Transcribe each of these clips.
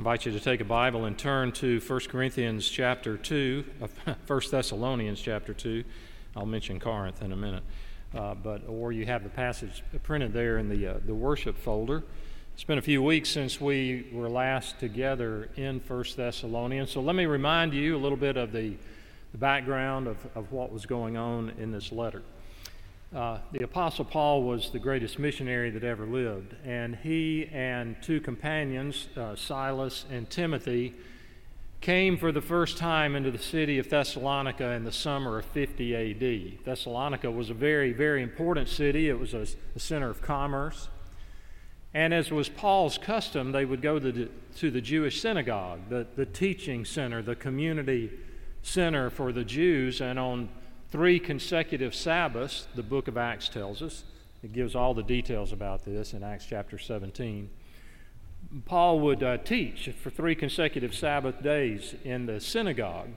invite you to take a Bible and turn to 1 Corinthians chapter 2, uh, 1 Thessalonians chapter 2. I'll mention Corinth in a minute. Uh, but or you have the passage printed there in the uh, the worship folder. It's been a few weeks since we were last together in 1 Thessalonians. So let me remind you a little bit of the, the background of, of what was going on in this letter. Uh, the Apostle Paul was the greatest missionary that ever lived, and he and two companions, uh, Silas and Timothy, came for the first time into the city of Thessalonica in the summer of 50 AD. Thessalonica was a very, very important city, it was a, a center of commerce. And as was Paul's custom, they would go to the, Jewish synagogue, the, the teaching center, the community center for the Jews, and on three consecutive Sabbaths, the book of Acts tells us. It gives all the details about this in Acts chapter 17. Paul would uh, teach for three consecutive Sabbath days in the synagogue,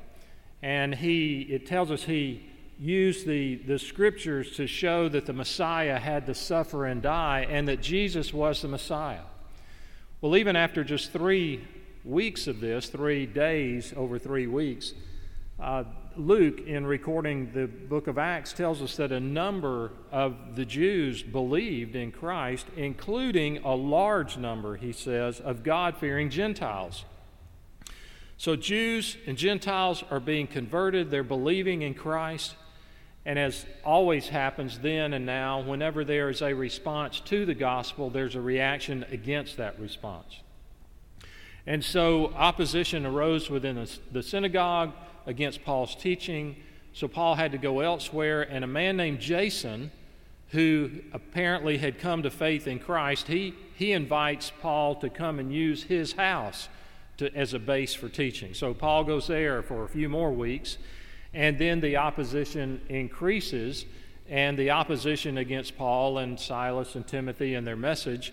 and he, it tells us he used the, the scriptures to show that the Messiah had to suffer and die and that Jesus was the Messiah. Well, even after just three weeks of this, three days over three weeks, uh, Luke, in recording the book of Acts, tells us that a number of the Jews believed in Christ, including a large number, he says, of God fearing Gentiles. So Jews and Gentiles are being converted, they're believing in Christ. And as always happens then and now, whenever there is a response to the gospel, there's a reaction against that response. And so opposition arose within the synagogue against Paul's teaching. So Paul had to go elsewhere, and a man named Jason, who apparently had come to faith in Christ, he, he invites Paul to come and use his house to, as a base for teaching. So Paul goes there for a few more weeks, and then the opposition increases, and the opposition against Paul and Silas and Timothy and their message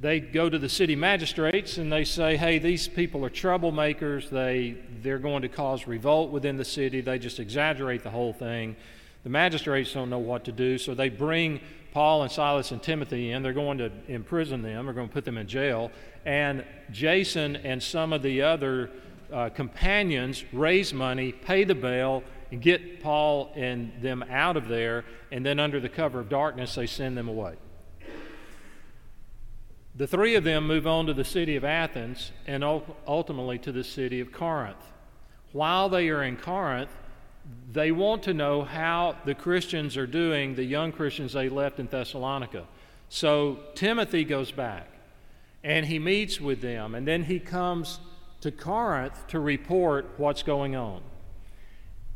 they go to the city magistrates and they say, hey, these people are troublemakers. They, they're going to cause revolt within the city. They just exaggerate the whole thing. The magistrates don't know what to do, so they bring Paul and Silas and Timothy in. They're going to imprison them, they're going to put them in jail. And Jason and some of the other uh, companions raise money, pay the bail, and get Paul and them out of there. And then, under the cover of darkness, they send them away. The three of them move on to the city of Athens and ultimately to the city of Corinth. While they are in Corinth, they want to know how the Christians are doing, the young Christians they left in Thessalonica. So Timothy goes back and he meets with them, and then he comes to Corinth to report what's going on.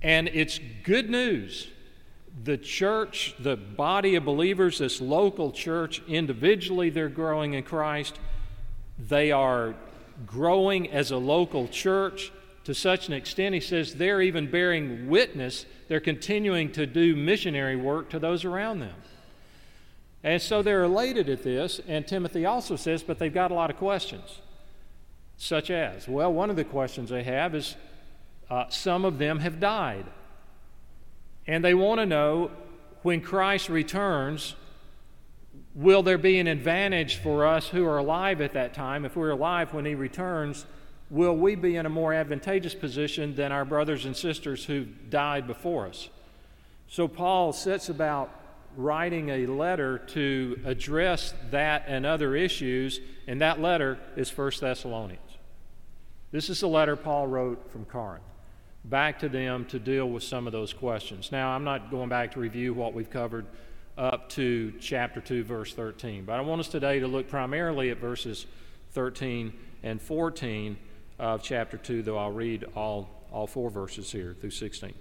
And it's good news the church, the body of believers, this local church, individually they're growing in Christ. They are growing as a local church to such an extent, he says, they're even bearing witness. They're continuing to do missionary work to those around them. And so they're elated at this, and Timothy also says, but they've got a lot of questions. Such as, well, one of the questions they have is uh, some of them have died. And they want to know when Christ returns, will there be an advantage for us who are alive at that time? If we're alive when he returns, will we be in a more advantageous position than our brothers and sisters who died before us? So Paul sets about writing a letter to address that and other issues, and that letter is 1 Thessalonians. This is the letter Paul wrote from Corinth back to them to deal with some of those questions. Now, I'm not going back to review what we've covered up to chapter 2, verse 13, but I want us today to look primarily at verses 13 and 14 of chapter 2, though I'll read all, all four verses here through 16.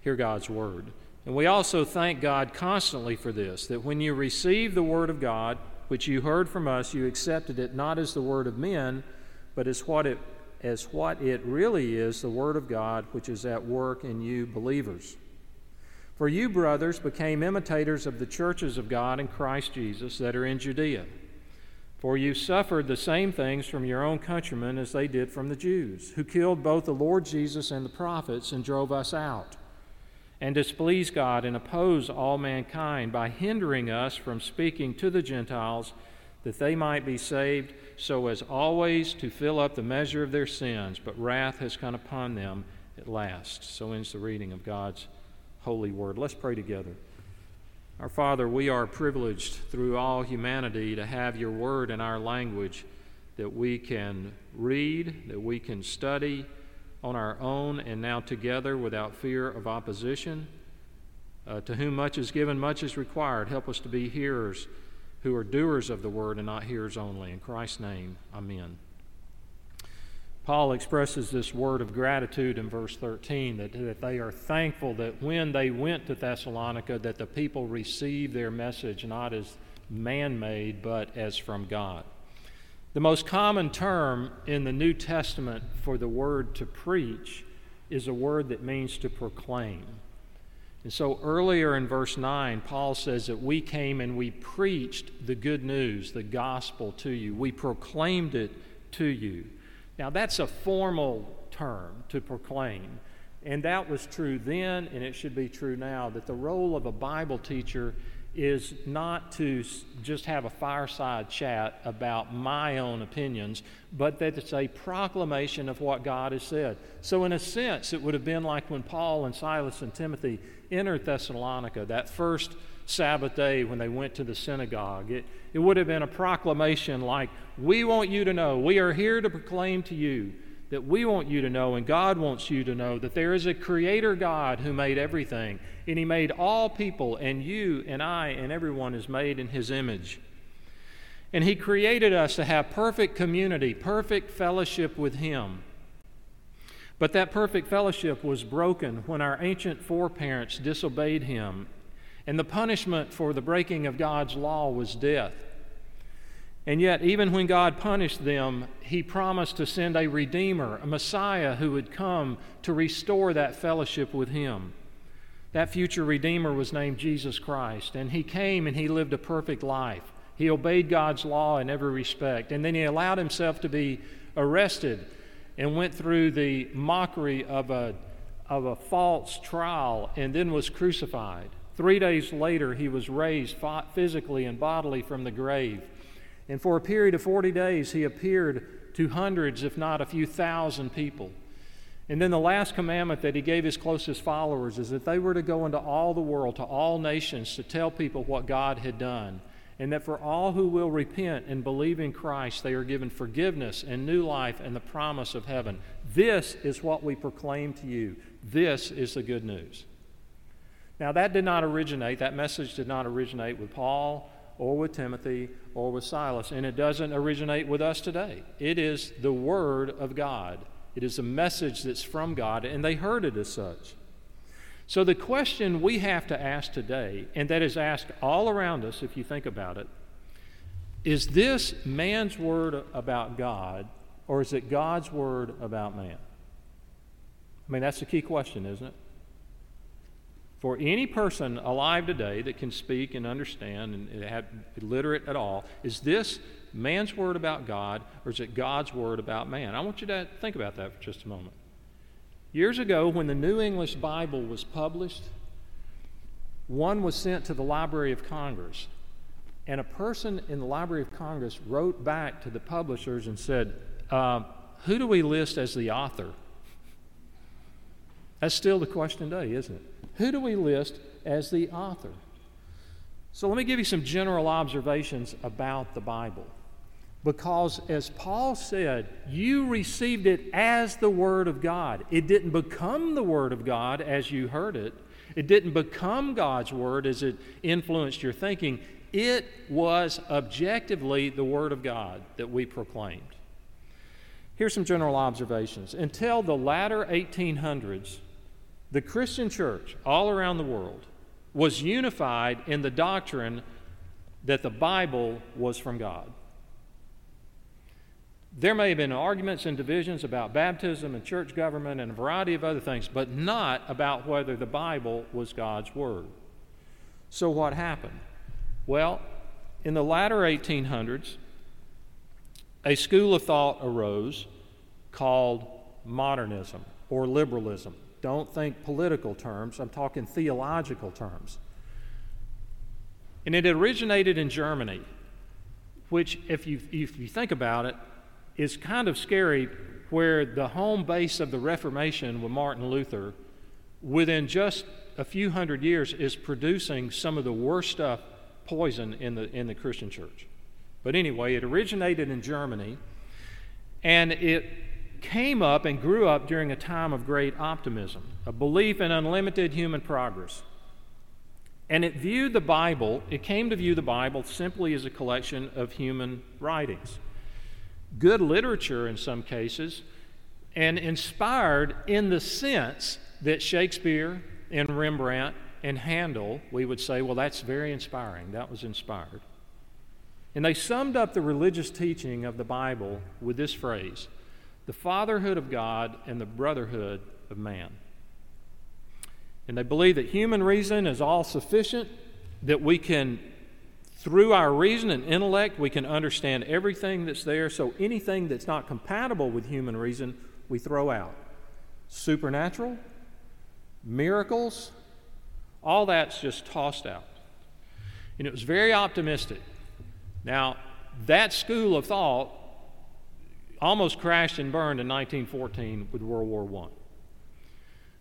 Hear God's word. And we also thank God constantly for this that when you received the word of God, which you heard from us, you accepted it not as the word of men, but as what it as what it really is the Word of God which is at work in you believers. For you, brothers, became imitators of the churches of God in Christ Jesus that are in Judea. For you suffered the same things from your own countrymen as they did from the Jews, who killed both the Lord Jesus and the prophets and drove us out, and displease God and oppose all mankind by hindering us from speaking to the Gentiles that they might be saved, so as always to fill up the measure of their sins. But wrath has come upon them at last. So ends the reading of God's holy word. Let's pray together. Our Father, we are privileged through all humanity to have your word in our language that we can read, that we can study on our own and now together without fear of opposition. Uh, to whom much is given, much is required. Help us to be hearers who are doers of the word and not hearers only. In Christ's name, amen. Paul expresses this word of gratitude in verse 13 that, that they are thankful that when they went to Thessalonica that the people received their message not as man-made but as from God. The most common term in the New Testament for the word to preach is a word that means to proclaim. And so earlier in verse 9, Paul says that we came and we preached the good news, the gospel to you. We proclaimed it to you. Now, that's a formal term to proclaim. And that was true then, and it should be true now, that the role of a Bible teacher is not to just have a fireside chat about my own opinions, but that it's a proclamation of what God has said. So, in a sense, it would have been like when Paul and Silas and Timothy entered Thessalonica, that first Sabbath day when they went to the synagogue. It, it would have been a proclamation like, We want you to know, we are here to proclaim to you that we want you to know, and God wants you to know, that there is a creator God who made everything, and He made all people, and you and I and everyone is made in His image. And He created us to have perfect community, perfect fellowship with Him. But that perfect fellowship was broken when our ancient foreparents disobeyed Him, and the punishment for the breaking of God's law was death. And yet, even when God punished them, He promised to send a Redeemer, a Messiah who would come to restore that fellowship with Him. That future Redeemer was named Jesus Christ, and He came and He lived a perfect life. He obeyed God's law in every respect, and then He allowed Himself to be arrested and went through the mockery of a, of a false trial and then was crucified. Three days later, He was raised physically and bodily from the grave. And for a period of 40 days, he appeared to hundreds, if not a few thousand people. And then the last commandment that he gave his closest followers is that they were to go into all the world, to all nations, to tell people what God had done. And that for all who will repent and believe in Christ, they are given forgiveness and new life and the promise of heaven. This is what we proclaim to you. This is the good news. Now, that did not originate, that message did not originate with Paul or with Timothy or with Silas. And it doesn't originate with us today. It is the Word of God, it is a message that's from God, and they heard it as such. So, the question we have to ask today, and that is asked all around us if you think about it, is this man's word about God, or is it God's word about man? I mean, that's the key question, isn't it? For any person alive today that can speak and understand and have literate at all is this man's word about god or is it god's word about man? I want you to think about that for just a moment. Years ago when the new english bible was published one was sent to the library of congress and a person in the library of congress wrote back to the publishers and said uh, who do we list as the author? That's still the question today isn't it who do we list as the author? So let me give you some general observations about the Bible. Because, as Paul said, you received it as the Word of God. It didn't become the Word of God as you heard it, it didn't become God's Word as it influenced your thinking. It was objectively the Word of God that we proclaimed. Here's some general observations. Until the latter 1800s, the Christian church all around the world was unified in the doctrine that the Bible was from God. There may have been arguments and divisions about baptism and church government and a variety of other things, but not about whether the Bible was God's Word. So, what happened? Well, in the latter 1800s, a school of thought arose called modernism or liberalism. Don't think political terms, I'm talking theological terms. And it originated in Germany, which, if you, if you think about it, is kind of scary, where the home base of the Reformation with Martin Luther, within just a few hundred years, is producing some of the worst stuff, poison, in the, in the Christian church. But anyway, it originated in Germany, and it came up and grew up during a time of great optimism, a belief in unlimited human progress. And it viewed the Bible, it came to view the Bible simply as a collection of human writings. Good literature in some cases, and inspired in the sense that Shakespeare and Rembrandt and Handel, we would say, well, that's very inspiring. That was inspired. And they summed up the religious teaching of the Bible with this phrase the fatherhood of God and the brotherhood of man. And they believe that human reason is all sufficient, that we can, through our reason and intellect, we can understand everything that's there. So anything that's not compatible with human reason, we throw out. Supernatural, miracles, all that's just tossed out. And it was very optimistic. Now, that school of thought almost crashed and burned in 1914 with World War I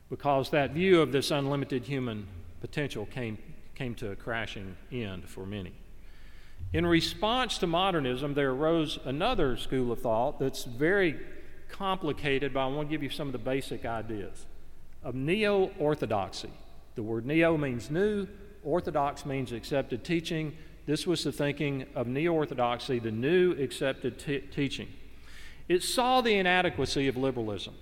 because that view of this unlimited human potential came, came to a crashing end for many. In response to modernism, there arose another school of thought that's very complicated, but I want to give you some of the basic ideas of neo orthodoxy. The word neo means new, orthodox means accepted teaching. This was the thinking of neo orthodoxy, the new accepted t- teaching. It saw the inadequacy of liberalism.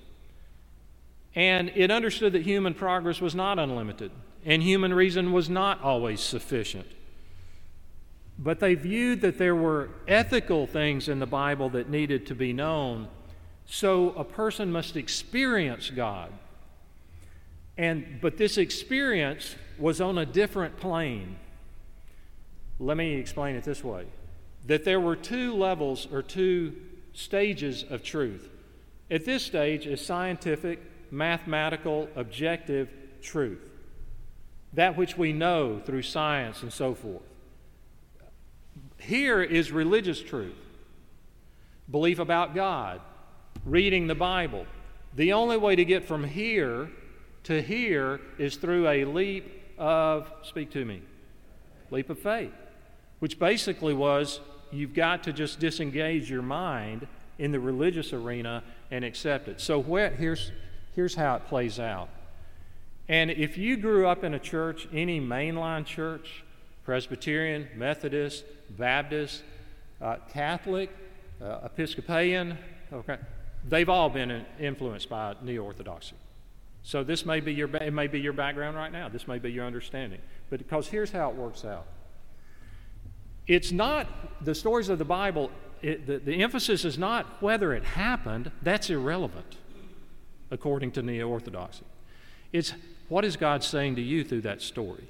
And it understood that human progress was not unlimited, and human reason was not always sufficient. But they viewed that there were ethical things in the Bible that needed to be known, so a person must experience God. And, but this experience was on a different plane. Let me explain it this way that there were two levels or two stages of truth. At this stage is scientific, mathematical, objective truth, that which we know through science and so forth. Here is religious truth, belief about God, reading the Bible. The only way to get from here to here is through a leap of, speak to me, leap of faith, which basically was you've got to just disengage your mind in the religious arena and accept it. So where, here's, here's how it plays out. And if you grew up in a church, any mainline church, Presbyterian, Methodist, Baptist, uh, Catholic, uh, Episcopalian, okay, they've all been influenced by neo orthodoxy. So this may be your it may be your background right now. This may be your understanding. But because here's how it works out. It's not the stories of the Bible, it, the, the emphasis is not whether it happened, that's irrelevant, according to neo orthodoxy. It's what is God saying to you through that story?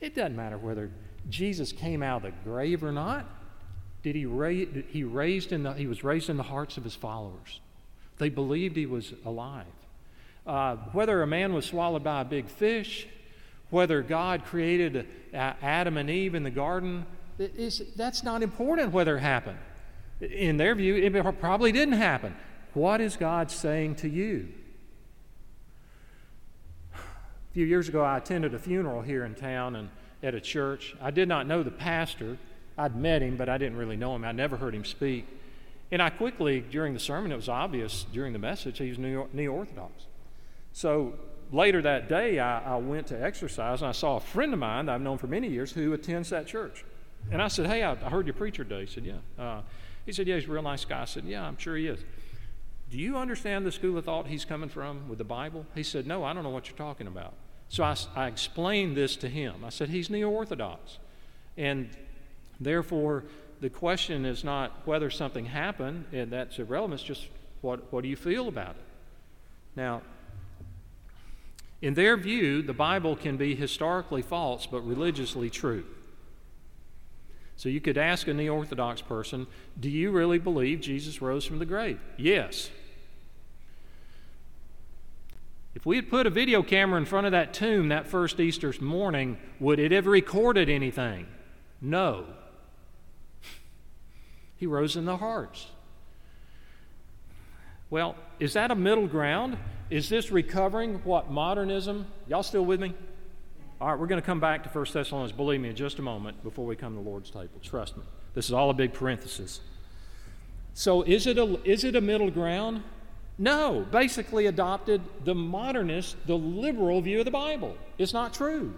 It doesn't matter whether Jesus came out of the grave or not. Did he, ra- he, raised in the, he was raised in the hearts of his followers. They believed he was alive. Uh, whether a man was swallowed by a big fish, whether God created Adam and Eve in the garden, that's not important whether it happened. In their view, it probably didn't happen. What is God saying to you? A few years ago, I attended a funeral here in town and at a church. I did not know the pastor. I'd met him, but I didn't really know him. I never heard him speak. And I quickly, during the sermon, it was obvious during the message he was neo Orthodox. So later that day, I, I, went to exercise and I saw a friend of mine that I've known for many years who attends that church. And I said, Hey, I, I heard your preacher today. He said, Yeah. Uh, he said, Yeah, he's a real nice guy. I said, Yeah, I'm sure he is. Do you understand the school of thought he's coming from with the Bible? He said, No, I don't know what you're talking about. So I, I explained this to him. I said, He's neo Orthodox. And therefore, the question is not whether something happened, and that's irrelevant, it's just what, what do you feel about it? Now, in their view, the Bible can be historically false but religiously true. So you could ask a neo Orthodox person, Do you really believe Jesus rose from the grave? Yes. If we had put a video camera in front of that tomb that first Easter morning, would it have recorded anything? No. He rose in the hearts. Well, is that a middle ground? Is this recovering what modernism? Y'all still with me? All right, we're going to come back to 1 Thessalonians, believe me, in just a moment before we come to the Lord's table. Trust me. This is all a big parenthesis. So, is it a, is it a middle ground? No. Basically, adopted the modernist, the liberal view of the Bible. It's not true.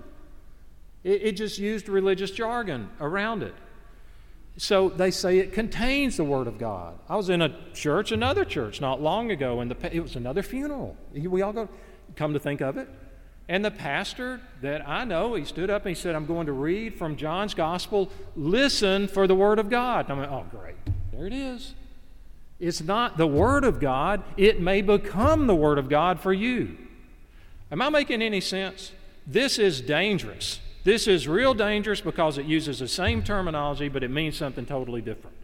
It, it just used religious jargon around it. So they say it contains the Word of God. I was in a church, another church, not long ago, and the, it was another funeral. We all go, come to think of it. And the pastor that I know, he stood up and he said, I'm going to read from John's Gospel. Listen for the Word of God. And I'm like, oh, great. There it is. It's not the Word of God, it may become the Word of God for you. Am I making any sense? This is dangerous. This is real dangerous because it uses the same terminology, but it means something totally different.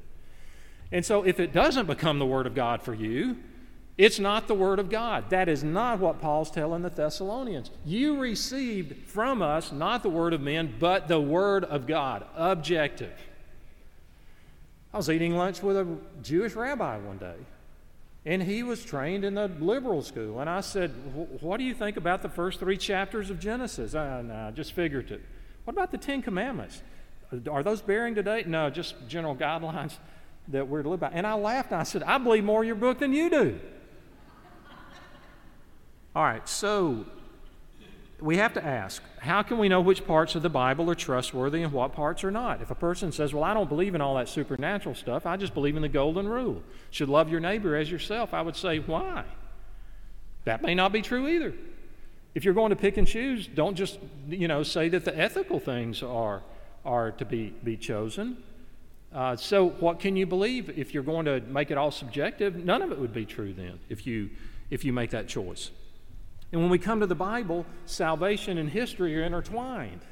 And so, if it doesn't become the Word of God for you, it's not the Word of God. That is not what Paul's telling the Thessalonians. You received from us not the Word of men, but the Word of God, objective. I was eating lunch with a Jewish rabbi one day, and he was trained in the liberal school. And I said, What do you think about the first three chapters of Genesis? Uh, nah, just figurative. What about the Ten Commandments? Are those bearing today? No, just general guidelines that we're to live by. And I laughed and I said, I believe more your book than you do. All right, so we have to ask how can we know which parts of the Bible are trustworthy and what parts are not? If a person says, Well, I don't believe in all that supernatural stuff, I just believe in the golden rule, should love your neighbor as yourself, I would say, Why? That may not be true either. If you're going to pick and choose, don't just, you know, say that the ethical things are, are to be, be chosen. Uh, so, what can you believe if you're going to make it all subjective? None of it would be true then if you, if you make that choice. And when we come to the Bible, salvation and history are intertwined.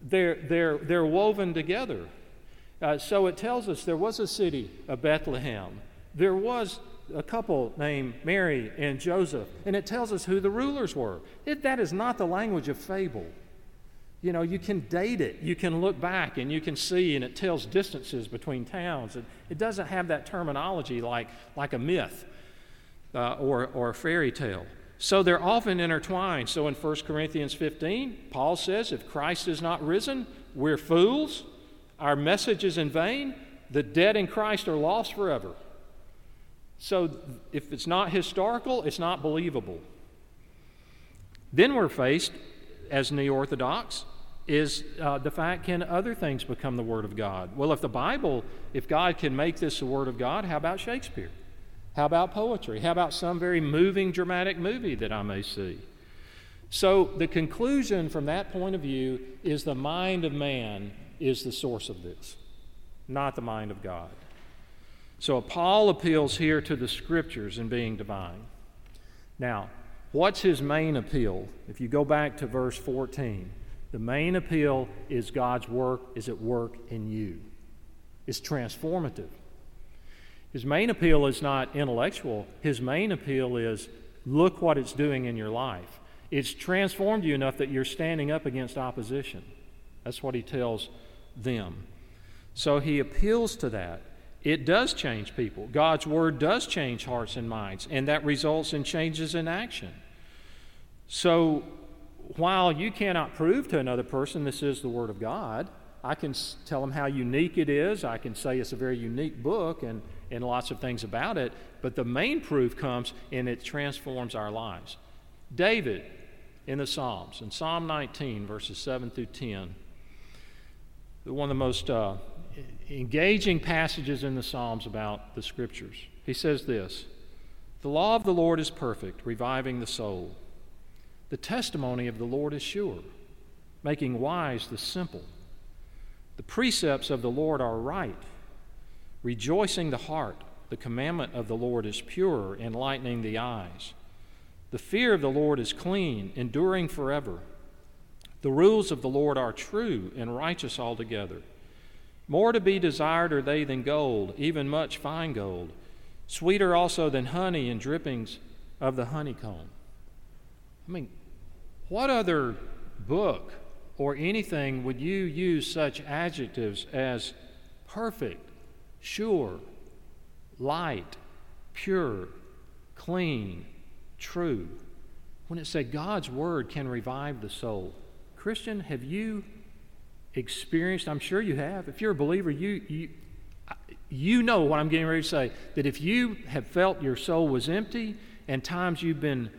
They're, they're, they're woven together. Uh, so it tells us there was a city of Bethlehem. There was a couple named Mary and Joseph, and it tells us who the rulers were. It, that is not the language of fable. You know, you can date it, you can look back, and you can see, and it tells distances between towns. It, it doesn't have that terminology like, like a myth uh, or, or a fairy tale. So they're often intertwined. So in 1 Corinthians 15, Paul says, If Christ is not risen, we're fools, our message is in vain, the dead in Christ are lost forever. So if it's not historical, it's not believable. Then we're faced, as Neo Orthodox, is uh, the fact can other things become the Word of God? Well, if the Bible, if God can make this the Word of God, how about Shakespeare? How about poetry? How about some very moving, dramatic movie that I may see? So, the conclusion from that point of view is the mind of man is the source of this, not the mind of God. So, Paul appeals here to the scriptures in being divine. Now, what's his main appeal? If you go back to verse 14, the main appeal is God's work is at work in you. It's transformative. His main appeal is not intellectual, his main appeal is look what it's doing in your life. It's transformed you enough that you're standing up against opposition. That's what he tells them. So he appeals to that. It does change people. God's word does change hearts and minds, and that results in changes in action. So while you cannot prove to another person this is the word of God, I can tell them how unique it is. I can say it's a very unique book, and and lots of things about it, but the main proof comes and it transforms our lives. David in the Psalms, in Psalm 19, verses 7 through 10, one of the most uh, engaging passages in the Psalms about the Scriptures. He says this The law of the Lord is perfect, reviving the soul. The testimony of the Lord is sure, making wise the simple. The precepts of the Lord are right Rejoicing the heart, the commandment of the Lord is pure, enlightening the eyes. The fear of the Lord is clean, enduring forever. The rules of the Lord are true and righteous altogether. More to be desired are they than gold, even much fine gold, sweeter also than honey and drippings of the honeycomb. I mean, what other book or anything would you use such adjectives as perfect, sure, light, pure, clean, true. When it said God's word can revive the soul. Christian, have you experienced, I'm sure you have, if you're a believer, you, you, you know what I'm getting ready to say, that if you have felt your soul was empty and times you've been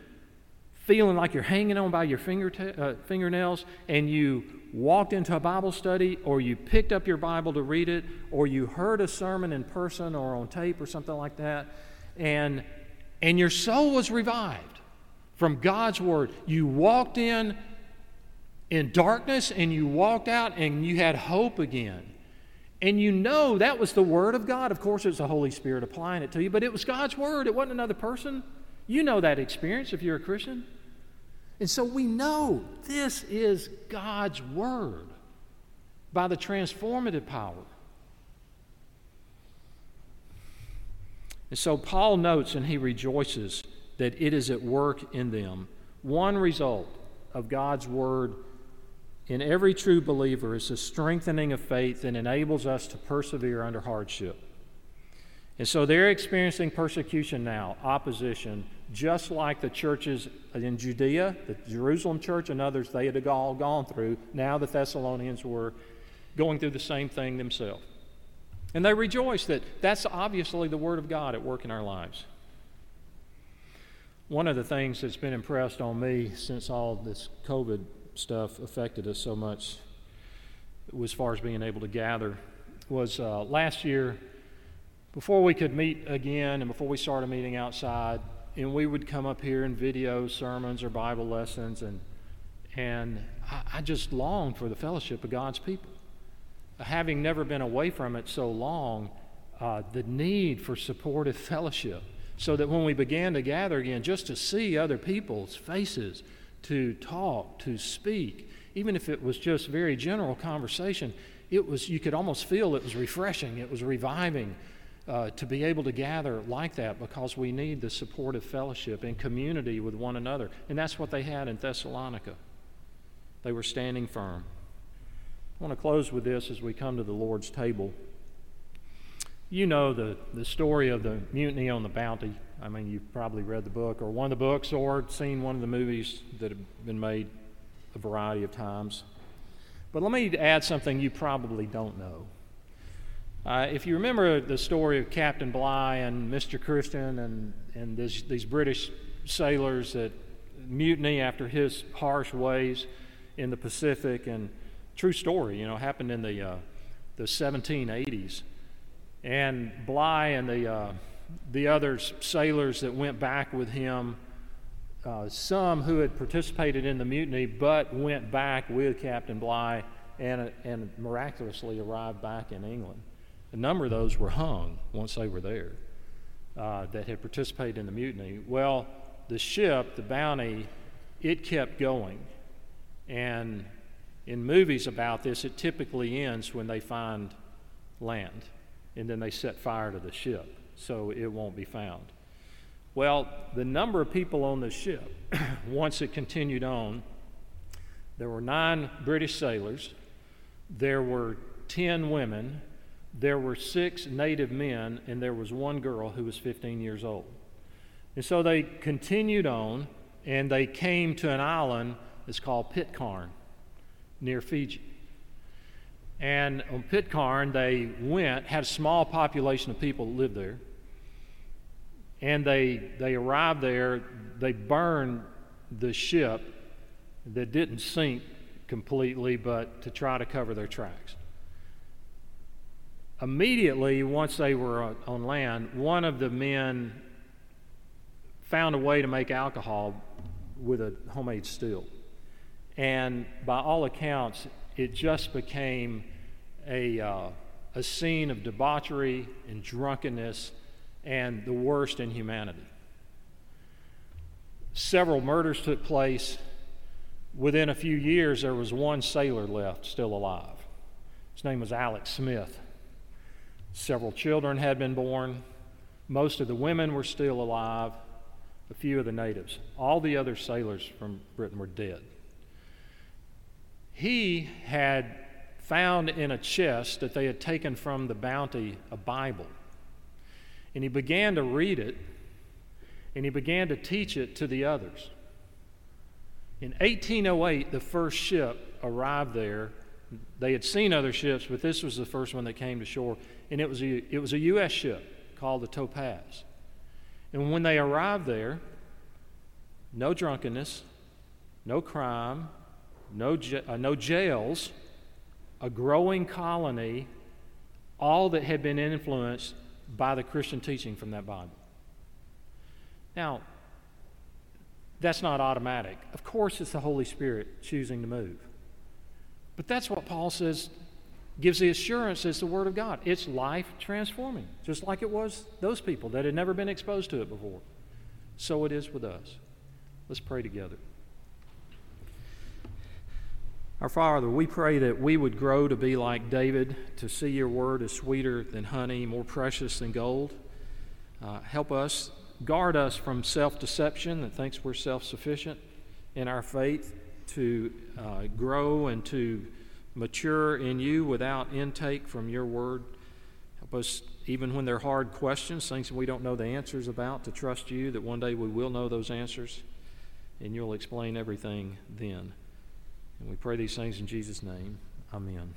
feeling like you're hanging on by your finger uh, fingernails and you walked into a Bible study or you picked up your Bible to read it or you heard a sermon in person or on tape or something like that and and your soul was revived from God's word. You walked in in darkness and you walked out and you had hope again. And you know that was the word of God. Of course, it's the Holy Spirit applying it to you, but it was God's word. It wasn't another person. You know that experience if you're a Christian. And so we know this is God's Word by the transformative power. And so Paul notes and he rejoices that it is at work in them. One result of God's Word in every true believer is the strengthening of faith that enables us to persevere under hardship. And so they're experiencing persecution now, opposition, just like the churches in Judea, the Jerusalem church, and others they had all gone through. Now the Thessalonians were going through the same thing themselves. And they rejoice that that's obviously the Word of God at work in our lives. One of the things that's been impressed on me since all this COVID stuff affected us so much, as far as being able to gather, was uh, last year before we could meet again and before we started meeting outside, and we would come up here and video sermons or Bible lessons, and and I, I just longed for the fellowship of God's people. Having never been away from it so long, uh, the need for supportive fellowship, so that when we began to gather again, just to see other people's faces, to talk, to speak, even if it was just very general conversation, it was you could almost feel it was refreshing, it was reviving uh, to be able to gather like that because we need the supportive fellowship and community with one another. And that's what they had in Thessalonica. They were standing firm. I want to close with this as we come to the Lord's table. You know the, the story of the mutiny on the Bounty. I mean, you've probably read the book or one of the books or seen one of the movies that have been made a variety of times. But let me add something you probably don't know. Uh, if you remember the story of Captain Bligh and Mr. Christian and, and this, these British sailors that mutiny after his harsh ways in the Pacific, and true story, you know, happened in the, uh, the 1780s. And Bligh and the, uh, the other sailors that went back with him, uh, some who had participated in the mutiny but went back with Captain Bligh and, and miraculously arrived back in England. A number of those were hung once they were there uh, that had participated in the mutiny. Well, the ship, the Bounty, it kept going. And in movies about this, it typically ends when they find land and then they set fire to the ship so it won't be found. Well, the number of people on the ship, once it continued on, there were nine British sailors, there were 10 women, there were six native men, and there was one girl who was 15 years old. And so they continued on, and they came to an island that's called Pitcairn near Fiji. And on Pitcairn, they went, had a small population of people that lived there. And they, they arrived there, they burned the ship that didn't sink completely, but to try to cover their tracks immediately, once they were on land, one of the men found a way to make alcohol with a homemade still. And by all accounts, it just became a, uh, a scene of debauchery and drunkenness and the worst in humanity. Several murders took place. Within a few years, there was one sailor left still alive. His name was Alex Smith. Several children had been born. Most of the women were still alive, a few of the natives. All the other sailors from Britain were dead. He had found in a chest that they had taken from the bounty a Bible. And he began to read it, and he began to teach it to the others. In 1808, the first ship arrived there. They had seen other ships, but this was the first one that came to shore, and it was a, it was a U.S. ship called the Topaz. And when they arrived there, no drunkenness, no crime, no, uh, no jails, a growing colony, all that had been influenced by the Christian teaching from that Bible. Now, that's not automatic. Of course, it's the Holy Spirit choosing to move. But that's what Paul says gives the assurance as the Word of God. It's life transforming, just like it was those people that had never been exposed to it before. So it is with us. Let's pray together. Our Father, we pray that we would grow to be like David, to see your word as sweeter than honey, more precious than gold. Uh, help us, guard us from self deception that thinks we're self sufficient in our faith, to uh, grow and to mature in you without intake from your word. Help us, even when they're hard questions, things we don't know the answers about, to trust you that one day we will know those answers and you'll explain everything then. And we pray these things in Jesus' name. Amen.